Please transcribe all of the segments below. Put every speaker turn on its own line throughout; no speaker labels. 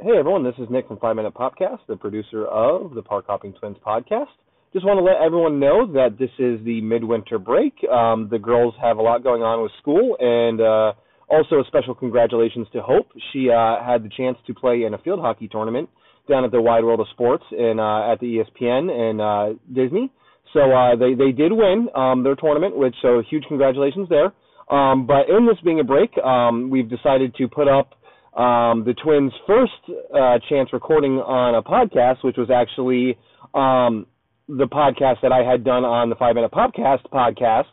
Hey everyone, this is Nick from Five Minute Popcast, the producer of the Park Hopping Twins podcast. Just want to let everyone know that this is the midwinter break. Um, the girls have a lot going on with school, and uh, also a special congratulations to Hope. She uh, had the chance to play in a field hockey tournament down at the Wide World of Sports and uh, at the ESPN and uh, Disney. So uh, they they did win um, their tournament, which so huge congratulations there. Um, but in this being a break, um, we've decided to put up um, the Twins' first uh, chance recording on a podcast, which was actually um, the podcast that I had done on the Five Minute Popcast podcast.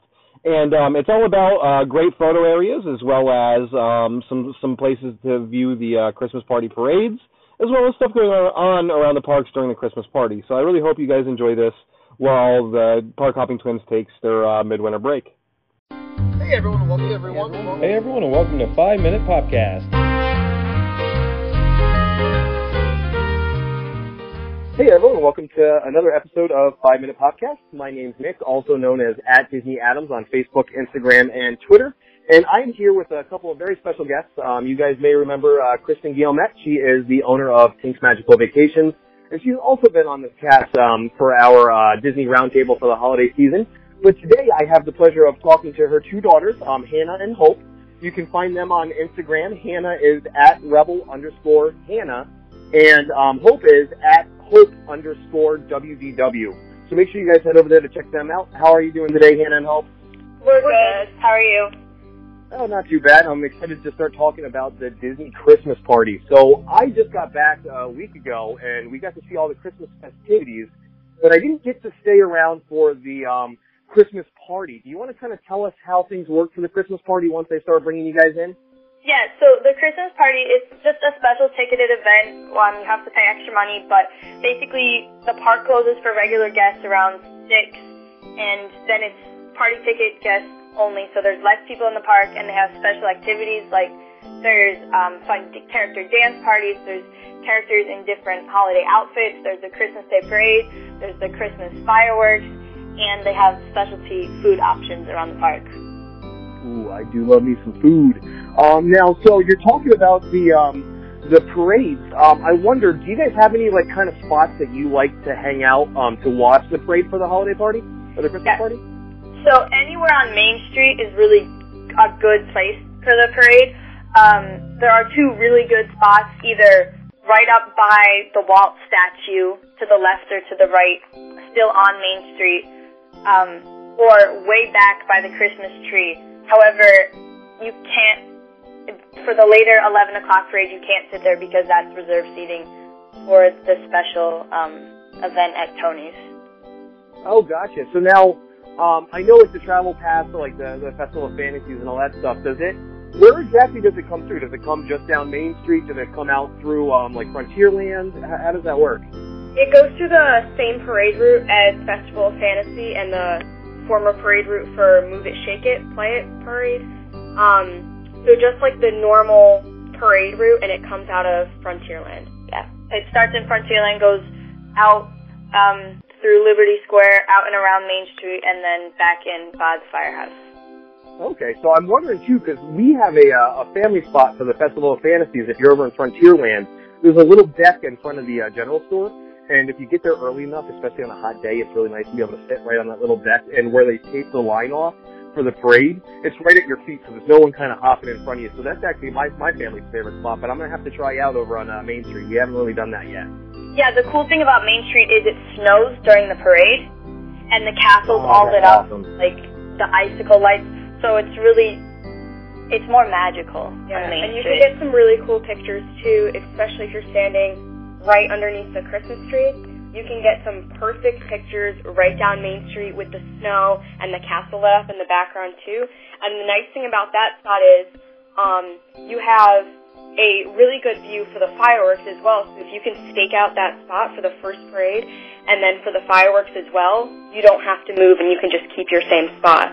And um, it's all about uh, great photo areas as well as um, some some places to view the uh, Christmas party parades, as well as stuff going on around the parks during the Christmas party. So I really hope you guys enjoy this while the Park Hopping Twins takes their uh, midwinter break.
Hey everyone, welcome everyone.
Hey everyone, and welcome to Five Minute Popcast.
Hey everyone, welcome to another episode of Five Minute Popcast. My name's Nick, also known as at Disney Adams on Facebook, Instagram, and Twitter. And I'm here with a couple of very special guests. Um, you guys may remember uh, Kristen Guillemette. She is the owner of Tink's Magical Vacations, and she's also been on this cast um, for our uh, Disney Roundtable for the holiday season. But today I have the pleasure of talking to her two daughters, um, Hannah and Hope. You can find them on Instagram. Hannah is at rebel underscore Hannah, and um, Hope is at hope underscore WDW. So make sure you guys head over there to check them out. How are you doing today, Hannah and Hope?
We're good. How are you?
Oh, not too bad. I'm excited to start talking about the Disney Christmas party. So I just got back a week ago, and we got to see all the Christmas festivities, but I didn't get to stay around for the um, Christmas party. Do you want to kind of tell us how things work for the Christmas party once they start bringing you guys in?
Yeah, so the Christmas party is just a special ticketed event. Um, you have to pay extra money, but basically the park closes for regular guests around 6, and then it's party ticket guests only, so there's less people in the park, and they have special activities like there's um, fun character dance parties, there's characters in different holiday outfits, there's the Christmas Day parade, there's the Christmas fireworks, and they have specialty food options around the park.
Ooh, I do love me some food. Um, now, so you're talking about the um, the parades. Um, I wonder, do you guys have any like kind of spots that you like to hang out um, to watch the parade for the holiday party or the Christmas
Yes.
party?
So anywhere on Main Street is really a good place for the parade. Um, there are two really good spots, either right up by the Walt statue to the left or to the right, still on Main Street, um, or way back by the Christmas tree. However, you can't, for the later 11 o'clock parade, you can't sit there because that's reserved seating for the special um, event at Tony's.
Oh, gotcha. So now, um, I know it's the travel pass like the, the Festival of Fantasies and all that stuff. Does it? Where exactly does it come through? Does it come just down Main Street? Does it come out through um, like Frontierland? How, how does that work?
It goes through the same parade route as Festival of Fantasy and the former parade route for Move It, Shake It, Play It parade. Um, so just like the normal parade route, and it comes out of Frontierland. Yeah, it starts in Frontierland, goes out um, through Liberty Square, out and around Main Street, and then back in by the firehouse.
Okay, so I'm wondering too, because we have a, uh, a family spot for the Festival of Fantasies. If you're over in Frontierland, there's a little deck in front of the uh, general store, and if you get there early enough, especially on a hot day, it's really nice to be able to sit right on that little deck. And where they tape the line off for the parade, it's right at your feet, so there's no one kind of hopping in front of you. So that's actually my my family's favorite spot. But I'm gonna have to try out over on uh, Main Street. We haven't really done that yet.
Yeah, the cool thing about Main Street is it snows during the parade, and the castle's
Oh,
all
that's
lit up like the icicle lights. So it's really, it's more magical
Yeah,
on Main
and you can get some really cool pictures too, especially if you're standing right underneath the Christmas tree. You can get some perfect pictures right down Main Street with the snow and the castle lit up in the background too. And the nice thing about that spot is um, you have a really good view for the fireworks as well. So if you can stake out that spot for the first parade and then for the fireworks as well, you don't have to move and you can just keep your same spot.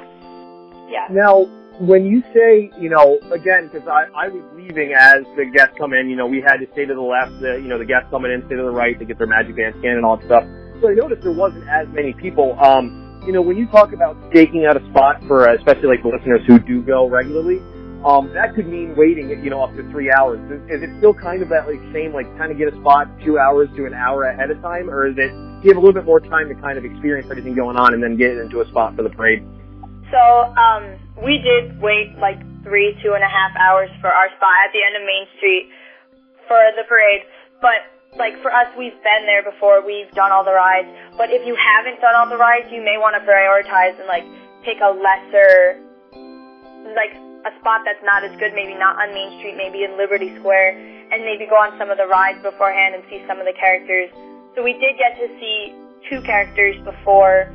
yeah.
Now, when you say, you know, again, because I, I was leaving as the guests come in, you know, we had to stay to the left, the, you know, the guests coming in, stay to the right to get their magic band scan and all that stuff. So I noticed there wasn't as many people. Um, you know, when you talk about staking out a spot for, uh, especially like the listeners who do go regularly, um, that could mean waiting, you know, up to three hours. Is, is it still kind of that like same, like kind of get a spot two hours to an hour ahead of time, or is it have a little bit more time to kind of experience everything going on and then get into a spot for the parade?
So um, we did wait like three, two and a half hours for our spot at the end of Main Street for the parade, but like for us, we've been there before. We've done all the rides. But if you haven't done all the rides, you may want to prioritize and like pick a lesser, like a spot that's not as good, maybe not on Main Street, maybe in Liberty Square, and maybe go on some of the rides beforehand and see some of the characters. So we did get to see two characters before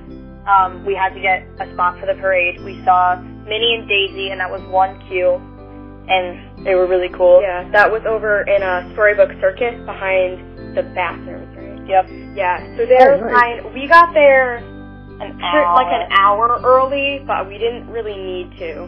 um, we had to get a spot for the parade. We saw Minnie and Daisy, and that was one queue and they were really cool.
Yeah, that was over in a storybook circus behind the bathrooms, right?
Yep.
Yeah. So there's
oh, nice.
fine. We got there
An
sure, like an hour early, but we didn't really need to.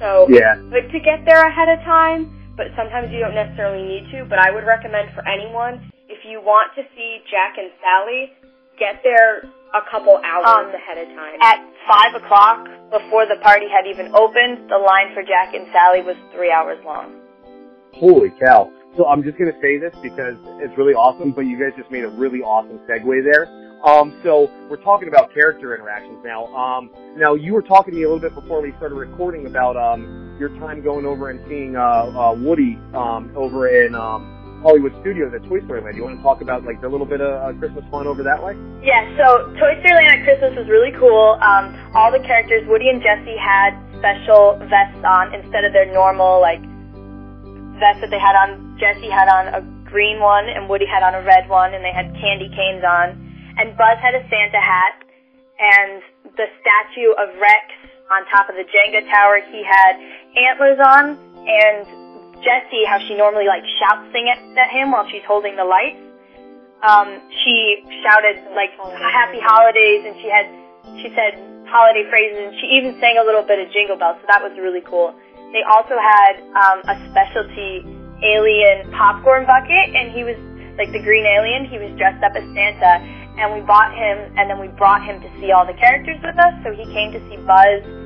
So
Yeah.
like to get there ahead of time, but sometimes you don't necessarily need to. But I would recommend for anyone if you want to see Jack and Sally, get there a couple hours
Um,
ahead of time.
At five o'clock, before the party had even opened, the line for Jack and Sally was three hours long.
Holy cow. So I'm just gonna say this because it's really awesome, but you guys just made a really awesome segue there. Um, so we're talking about character interactions now. Um, now you were talking to me a little bit before we started recording about um, your time going over and seeing uh, uh, Woody um, over in um, Hollywood Studios at Toy Story Land. You want to talk about like the little bit of uh, Christmas fun over that way?
Yeah, so Toy Story Land at Christmas was really cool. Um, all the characters, Woody and Jessie had special vests on instead of their normal like vest that they had on. Jessie had on a green one and Woody had on a red one, and they had candy canes on. And Buzz had a Santa hat, and the statue of Rex on top of the Jenga tower, he had antlers on, and Jessie, how she normally like shouts sing it at him while she's holding the lights. Um, she shouted like happy holidays and she had she said holiday phrases and she even sang a little bit of jingle bells, so that was really cool. They also had um, a specialty alien popcorn bucket and he was like the green alien, he was dressed up as Santa and we bought him and then we brought him to see all the characters with us, so he came to see Buzz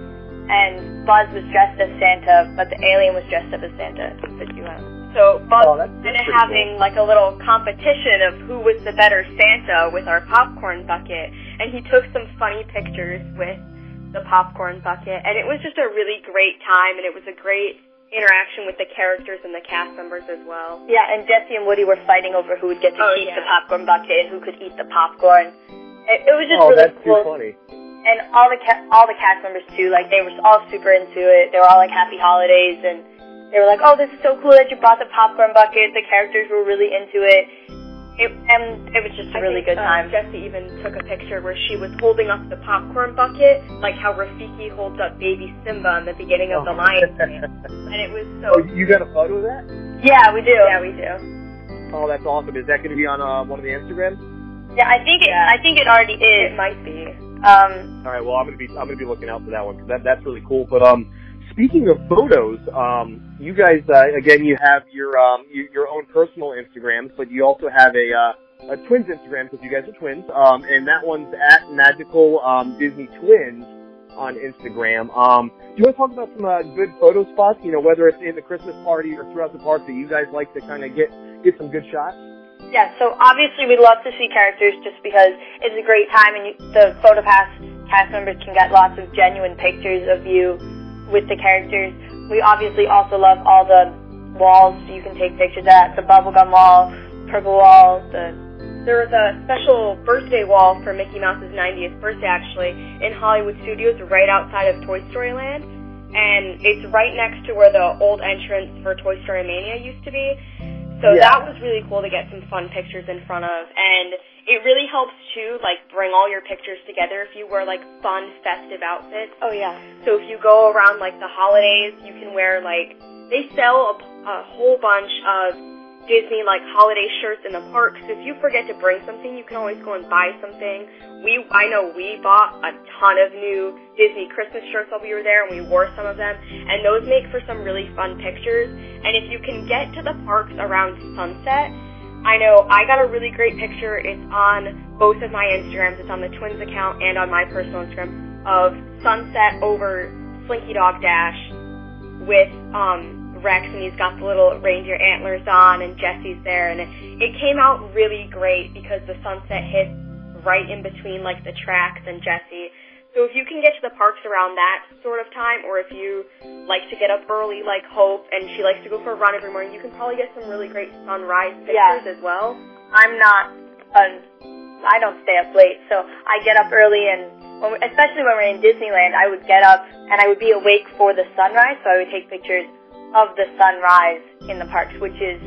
and Buzz was dressed as Santa, but the alien was dressed up as Santa that you have. So Buzz
Oh, that's-
ended
that's
up
pretty
having like a little competition of who was the better Santa with our popcorn bucket, and he took some funny pictures with the popcorn bucket, and it was just a really great time, and it was a great interaction with the characters and the cast members as well. Yeah, and Jessie and Woody were fighting over who would get to
Oh,
keep
yeah.
the popcorn bucket and who could eat the popcorn. It, it was just
Oh,
really
that's
cool
too funny.
And all the ca- all the cast members too, like they were all super into it. They were all like happy holidays, and they were like, "Oh, this is so cool that you brought the popcorn bucket." The characters were really into it. It and it was just a
I
really
think,
good
uh,
time.
Jessie even took a picture where she was holding up the popcorn bucket, like how Rafiki holds up baby Simba in the beginning of The Lion King. And it was so.
oh,
so.
you got a photo of that?
yeah, we do.
Yeah, we do.
Oh, that's awesome. Is that going to be on uh, one of the Instagrams?
Yeah, I think it.
Yeah.
I think it already
It
is.
might be.
Um,
All right. Well, I'm gonna be I'm gonna be looking out for that one because that that's really cool. But um, speaking of photos, um, you guys uh, again you have your um your, your own personal Instagrams, but you also have a uh, a twins Instagram because you guys are twins. Um, and that one's at Magical um, Disney Twins on Instagram. Um, do you want to talk about some uh, good photo spots? You know, whether it's in the Christmas party or throughout the park that you guys like to kind of get get some good shots.
Yeah, so obviously we love to see characters just because it's a great time and you, the PhotoPass cast members can get lots of genuine pictures of you with the characters. We obviously also love all the walls you can take pictures at, the bubblegum wall, purple wall, the
There was a special birthday wall for Mickey Mouse's 90th birthday, actually, in Hollywood Studios, right outside of Toy Story Land. And it's right next to where the old entrance for Toy Story Mania used to be. So
Yeah.
that was really cool to get some fun pictures in front of. And it really helps, too, like, bring all your pictures together if you wear, like, fun, festive outfits.
Oh yeah.
So if you go around like the holidays, you can wear like they sell a, a whole bunch of Disney like holiday shirts in the parks. If you forget to bring something, you can always go and buy something. We I know we bought a ton of new Disney Christmas shirts while we were there, and we wore some of them, and those make for some really fun pictures. And if you can get to the parks around sunset, I know I got a really great picture. It's on both of my Instagrams. It's on the Twins account and on my personal Instagram of sunset over Slinky Dog Dash with um, Rex, and he's got the little reindeer antlers on, and Jessie's there, and it, it came out really great because the sunset hit right in between like the tracks and Jessie. So if you can get to the parks around that sort of time, or if you like to get up early like Hope and she likes to go for a run every morning, you can probably get some really great sunrise pictures
Yeah.
as well.
I'm not an I don't stay up late, so I get up early and when we, especially when we're in Disneyland, I would get up and I would be awake for the sunrise, so I would take pictures of the sunrise in the parks, which is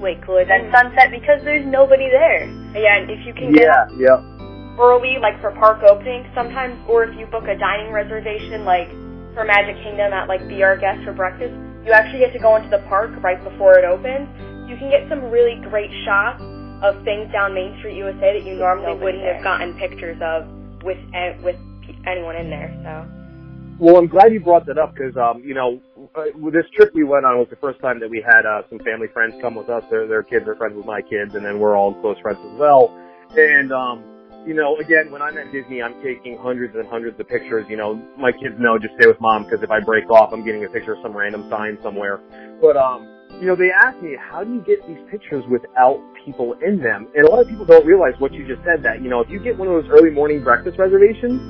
way cooler than sunset because there's nobody there.
Yeah, and if you can get up
Yeah, yeah.
early, like for park opening, sometimes, or if you book a dining reservation, like for Magic Kingdom at like Be Our Guest for breakfast, you actually get to go into the park right before it opens. You can get some really great shots of things down Main Street USA that you normally
Nobody
wouldn't
there.
have gotten pictures of with with anyone in there. So
Well, I'm glad you brought that up because, um, you know, uh, this trip we went on was the first time that we had uh, some family friends come with us. Their, their kids are friends with my kids, and then we're all close friends as well. And, um, you know, again, when I'm at Disney, I'm taking hundreds and hundreds of pictures. You know, my kids know just stay with mom because if I break off, I'm getting a picture of some random sign somewhere. But, um, you know, they asked me, how do you get these pictures without people in them? And a lot of people don't realize what you just said that, you know, if you get one of those early morning breakfast reservations,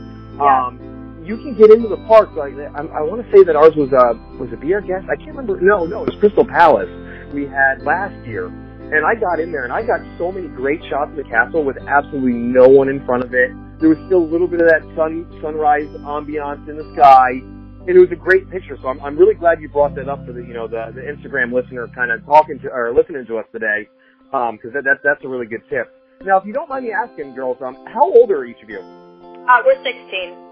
um, you can get into the park. Like I, I want to say that ours was a was it Be Our Guest? I can't remember. No, no, it was Crystal Palace. We had last year, and I got in there and I got so many great shots of the castle with absolutely no one in front of it. There was still a little bit of that sun sunrise ambiance in the sky, and it was a great picture. So I'm I'm really glad you brought that up for the you know the the Instagram listener kind of talking to or listening to us today, because that, that that's a really good tip. Now, if you don't mind me asking, girls, um, how old are each of you?
Uh, we're 16.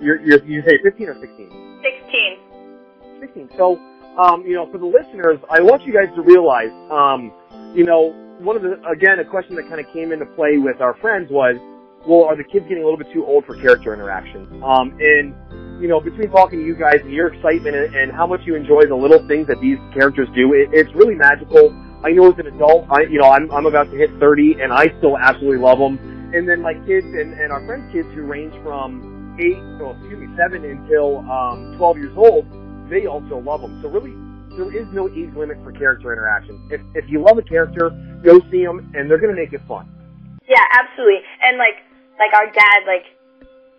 You're, you're you say 15 or 16?
16.
16. So, um, you know, for the listeners, I want you guys to realize, um, you know, one of the, again, a question that kind of came into play with our friends was, well, are the kids getting a little bit too old for character interactions? Um, and, you know, between talking to you guys and your excitement and, and how much you enjoy the little things that these characters do, it, it's really magical. I know as an adult, I, you know, I'm, I'm about to hit 30 and I still absolutely love them. And then my kids and, and our friends' kids who range from eight, no, excuse me, seven until, um, 12 years old, they also love them. So really, there is no age limit for character interactions. If, if you love a character, go see them and they're going to make it fun.
Yeah, absolutely. And like, like our dad, like,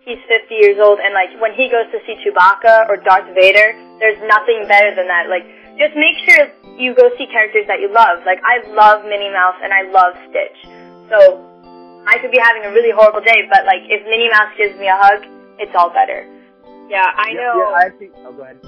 he's 50 years old, and like, when he goes to see Chewbacca or Darth Vader, there's nothing better than that. Like, just make sure you go see characters that you love. Like, I love Minnie Mouse and I love Stitch. So, I could be having a really horrible day, but like, if Minnie Mouse gives me a hug, it's all better.
yeah, I
Yeah,
know.
Yeah, I actually, oh, go ahead.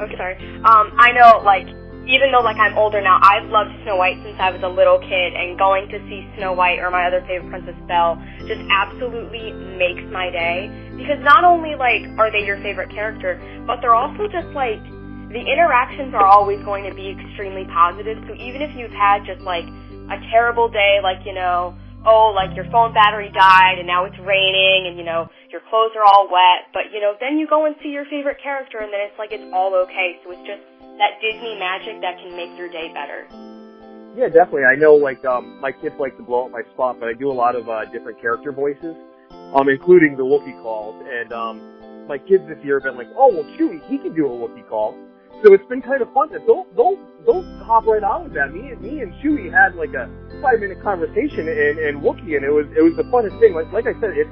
Okay, sorry. Um, I know, like, even though, like, I'm older now, I've loved Snow White since I was a little kid, and going to see Snow White or my other favorite Princess Belle just absolutely makes my day. Because not only, like, are they your favorite character, but they're also just, like, the interactions are always going to be extremely positive, so even if you've had just, like, a terrible day, like, you know, oh, like your phone battery died and now it's raining and, you know, your clothes are all wet, but, you know, then you go and see your favorite character and then it's like it's all okay. So it's just that Disney magic that can make your day better.
Yeah, definitely. I know, like, um, my kids like to blow up my spot, but I do a lot of, uh, different character voices, um, including the Wookiee calls. And, um, my kids this year have been like, oh, well, Chewie, he can do a Wookiee call. So it's been kind of fun that they'll, they'll, they'll hop right on with that. Me and, me and Chewie had like a five minute conversation in, in Wookiee and it was, it was the funnest thing. Like, like I said, it's,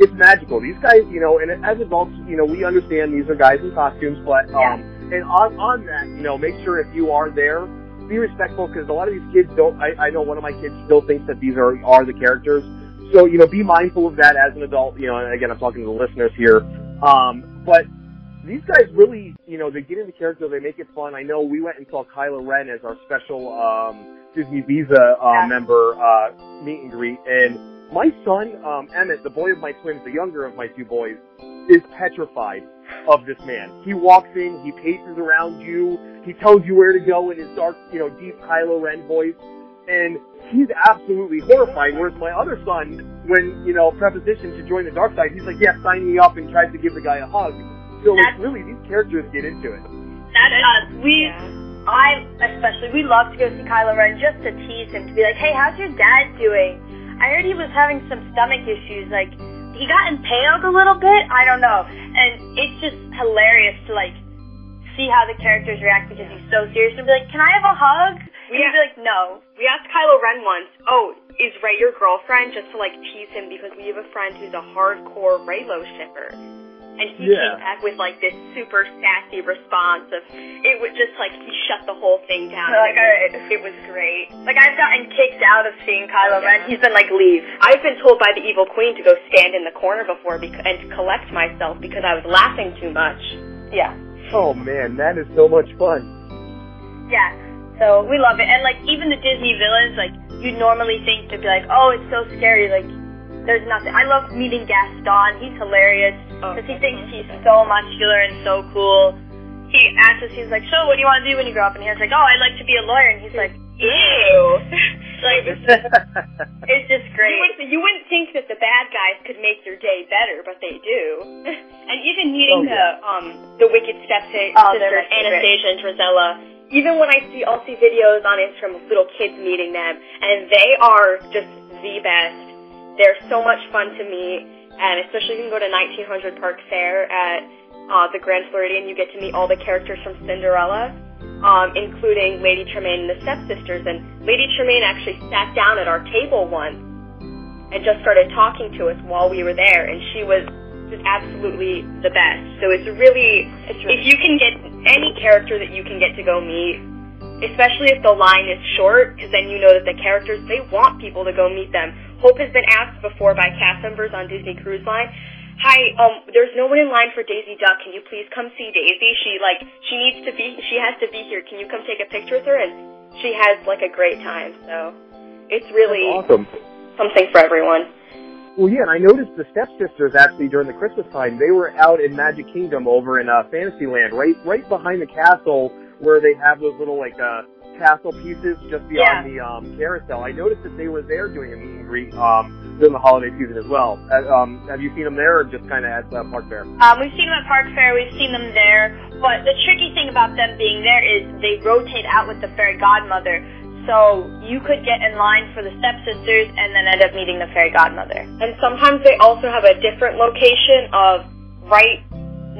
it's magical. These guys, you know, and as adults, you know, we understand these are guys in costumes, but, um, and on, on that, you know, make sure if you are there, be respectful because a lot of these kids don't, I, I know one of my kids still thinks that these are, are the characters. So, you know, be mindful of that as an adult, you know, and again, I'm talking to the listeners here. Um, but these guys really, you know, they get into character, they make it fun. I know we went and saw Kylo Ren as our special, um, Disney Visa, uh, member, uh, meet and greet. And my son, um, Emmett, the boy of my twins, the younger of my two boys, is petrified of this man. He walks in, he paces around you, he tells you where to go in his dark, you know, deep Kylo Ren voice, and he's absolutely horrified. Whereas my other son, when, you know, prepositioned to join the dark side, he's like, yeah, sign me up and tries to give the guy a hug. So like,
That's-
really, these characters get into it.
That's us. Uh, we,
Yeah.
I especially, we love to go see Kylo Ren just to tease him, to be like, hey, how's your dad doing? I heard he was having some stomach issues, like, he got impaled a little bit, I don't know. And it's just hilarious to, like, see how the characters react because he's so serious and be like, "Can I have a hug?" And
Yeah.
he'd be like, "No."
We asked Kylo Ren once, oh, is Rey your girlfriend? Just to like tease him because we have a friend who's a hardcore Reylo shipper. And he
Yeah.
came back with like this super sassy response of it was just like he shut the whole thing down.
Like,
and it, was, it was great.
Like I've gotten kicked out of seeing Kylo Ren. He's been like, "Leave."
I've been told by the evil queen to go stand in the corner before bec- and to collect myself because I was laughing too much.
Yeah.
Oh man, that is so much fun.
Yeah. So we love it, and like even the Disney villains, like you'd normally think to be like, "Oh, it's so scary." Like there's nothing. I love meeting Gaston. He's hilarious because he thinks he's so muscular and so cool. He asks us, he's like, "So, what do you want to do when you grow up?" And he's like, "Oh, I'd like to be a lawyer." And he's like, "Ew." like it's it's just
You
great.
wouldn't, you wouldn't think that the bad guys could make your day better, but they do. and even meeting
Oh, yeah.
the um the wicked stepsisters,
Oh, favorite.
Anastasia and Drizella, even when I see I'll see videos on Instagram of little kids meeting them, and they are just the best. They're so much fun to meet, and especially if you can go to 1900 Park Fare at uh, the Grand Floridian. You get to meet all the characters from Cinderella, um, including Lady Tremaine and the stepsisters. And Lady Tremaine actually sat down at our table once and just started talking to us while we were there, and she was just absolutely the best. So it's really,
It's really
if you can get any character that you can get to go meet, especially if the line is short, because then you know that the characters they want people to go meet them. Hope has been asked before by cast members on Disney Cruise Line. Hi, um, there's no one in line for Daisy Duck. Can you please come see Daisy? She like she needs to be she has to be here. Can you come take a picture with her? And she has like a great time. So it's really
awesome.
something for everyone.
Well, yeah, and I noticed the stepsisters actually during the Christmas time. They were out in Magic Kingdom over in uh, Fantasyland, right, right behind the castle where they have those little like uh, castle pieces just beyond
Yeah.
the um, carousel. I noticed that they were there doing a meet um, during the holiday season as well. Uh, um, have you seen them there, or just kind of at uh, Park Fare?
Um, we've seen them at Park Fare, we've seen them there, but the tricky thing about them being there is they rotate out with the fairy godmother. So you could get in line for the stepsisters and then end up meeting the fairy godmother.
And sometimes they also have a different location of right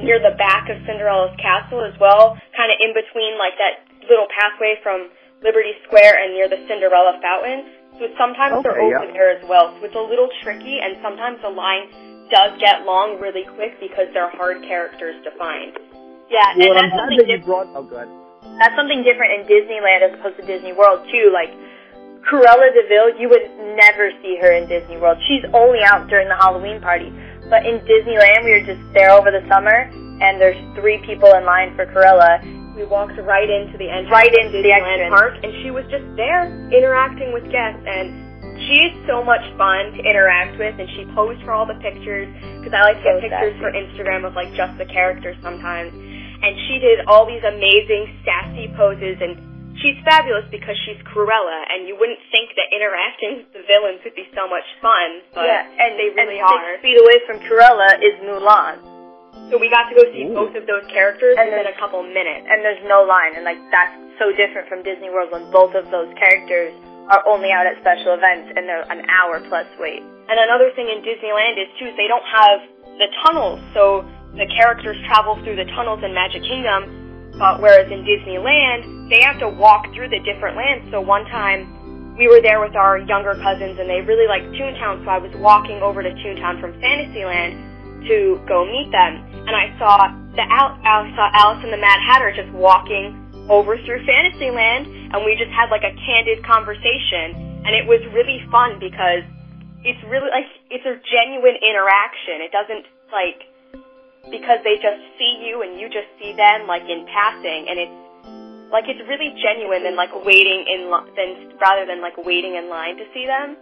near the back of Cinderella's castle as well, kind of in between like that little pathway from Liberty Square and near the Cinderella fountain. So sometimes they're
Okay,
open
yeah.
there as well. So it's a little tricky and sometimes the line does get long really quick because they're hard characters to find.
Yeah,
Well,
and
I'm
that's something
that
different.
brought. Oh, good.
That's something different in Disneyland as opposed to Disney World too. Like Cruella de Vil, you would never see her in Disney World. She's only out during the Halloween party. But in Disneyland, we were just there over the summer, and there's three people in line for Cruella.
We walked right into the entrance
Right into the entrance.
Park, and she was just there interacting with guests. And she's so much fun to interact with, and she posed for all the pictures because I like to get
So
pictures
sassy.
for Instagram of like just the characters sometimes. And she did all these amazing sassy poses, and she's fabulous because she's Cruella, and you wouldn't think that interacting with the villains would be so much fun, but
yeah, and
they really
and
are.
Six feet away from Cruella is Mulan,
So we got to go see
Ooh.
both of those characters
And
within a couple minutes.
and there's no line, and like that's so different from Disney World when both of those characters are only out at special events and they're an hour plus wait.
And another thing in Disneyland is too, they don't have the tunnels, so the characters travel through the tunnels in Magic Kingdom, uh, whereas in Disneyland, they have to walk through the different lands. So one time, we were there with our younger cousins, and they really liked Toontown, so I was walking over to Toontown from Fantasyland to go meet them, and I saw the Al- I saw Alice and the Mad Hatter just walking over through Fantasyland, and we just had like a candid conversation, and it was really fun because it's really like it's a genuine interaction. It doesn't like because they just see you and you just see them like in passing, and it's like it's really genuine than like waiting in li- than rather than like waiting in line to see them.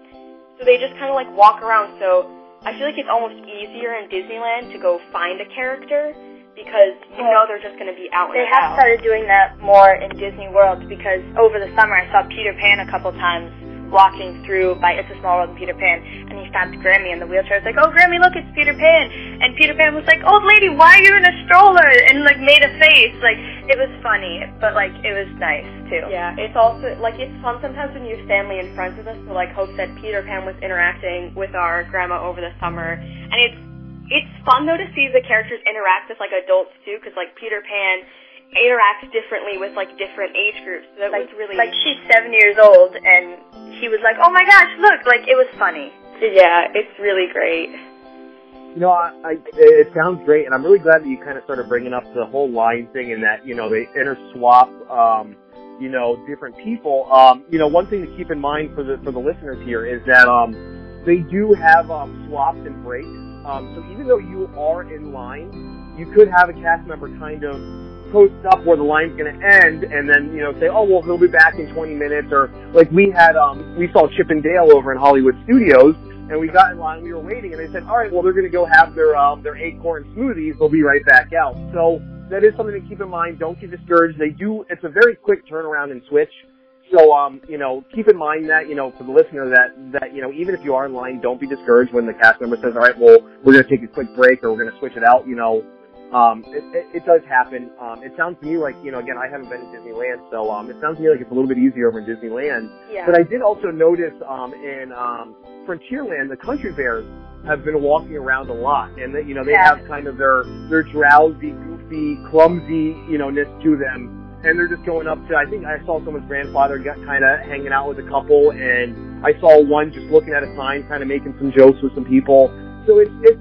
So they just kind of like walk around. So I feel like it's almost easier in Disneyland to go find a character because you know they're just going to be out and
They have
about.
started doing that more in Disney World because over the summer I saw Peter Pan a couple times walking through by It's a Small World and Peter Pan and he stopped Grammy in the wheelchair. It's like, oh Grammy, look, it's Peter Pan. And Peter Pan was like, old lady, why are you in a stroller? And like made a face. Like it was funny, but like it was nice too.
Yeah, it's also like it's fun sometimes when you have family and friends with us. So like Hope said, Peter Pan was interacting with our grandma over the summer, and it's it's fun though to see the characters interact with like adults too, because like Peter Pan interacts differently with like different age groups. So that
like
was really
like she's seven years old and he was like, "Oh my gosh, look!" Like it was funny.
yeah, it's really great.
You know, I, I, it sounds great, and I'm really glad that you kind of started bringing up the whole line thing and that, you know, they interswap, um, you know, different people. Um, you know, one thing to keep in mind for the, for the listeners here is that, um, they do have, um, swaps and breaks. Um, so even though you are in line, you could have a cast member kind of post up where the line's going to end and then, you know, say, oh, well, he'll be back in 20 minutes or like we had, um, we saw Chip and Dale over in Hollywood Studios and we got in line, we were waiting, and they said, all right, well, they're going to go have their um, their acorn smoothies. They'll be right back out. So that is something to keep in mind. Don't get discouraged. They do. It's a very quick turnaround and switch. So um, you know, keep in mind that you know for the listener that that you know even if you are in line, don't be discouraged when the cast member says, all right, well, we're going to take a quick break or we're going to switch it out. You know, um, it, it, it does happen. Um, it sounds to me like, you know, again, I haven't been to Disneyland, so um, it sounds to me like it's a little bit easier over in Disneyland.
Yeah.
But I did also notice um, in um, Frontierland, the country bears have been walking around a lot, and that you know they
Yeah.
have kind of their their drowsy, goofy, clumsy, you know, ness to them, and they're just going up to. I think I saw someone's grandfather got kind of hanging out with a couple, and I saw one just looking at a sign, kind of making some jokes with some people. So it's it's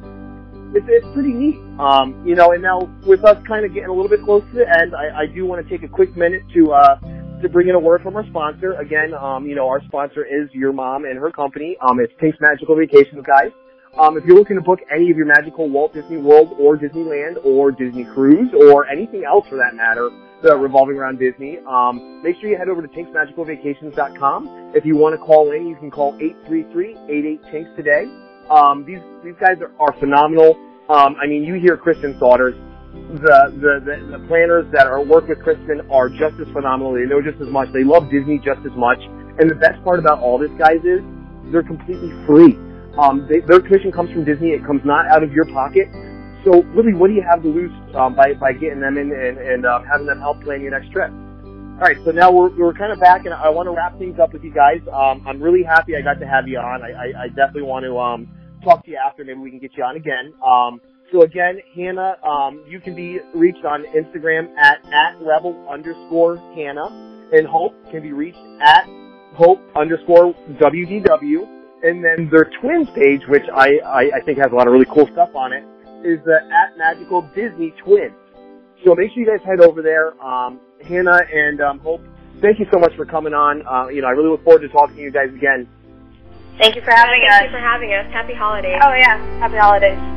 it's, it's pretty neat. Um, you know, and now with us kind of getting a little bit close to the end, I, I do want to take a quick minute to uh, to bring in a word from our sponsor. Again, um, you know, our sponsor is your mom and her company. Um, it's Tink's Magical Vacations, guys. Um, if you're looking to book any of your magical Walt Disney World or Disneyland or Disney Cruise or anything else for that matter uh, revolving around Disney, um, make sure you head over to tinksmagicalvacations.com. If you want to call in, you can call 833-88-TINKS today. Um, these these guys are, are phenomenal. Um, I mean, you hear Kristen's Saunders. The, the the the planners that are work with Kristen are just as phenomenal. They know just as much. They love Disney just as much. And the best part about all this, guys, is they're completely free. Um, they, their commission comes from Disney. It comes not out of your pocket. So really, what do you have to lose um, by by getting them in and, and uh, having them help plan your next trip? All right, so now we're we're kind of back, and I want to wrap things up with you guys. Um, I'm really happy I got to have you on. I, I, I definitely want to um, talk to you after. Maybe we can get you on again. Um, so again, Hannah, um, you can be reached on Instagram at at rebel underscore Hannah, and Hope can be reached at Hope underscore WDW. And then their twins page, which I, I, I think has a lot of really cool stuff on it, is the at Magical Disney Twins. So make sure you guys head over there. Um, Hannah and um, Hope, thank you so much for coming on. Uh, you know, I really look forward to talking to you guys again.
Thank you for having us.
Thank you for having us. Happy holidays.
Oh yeah, happy holidays.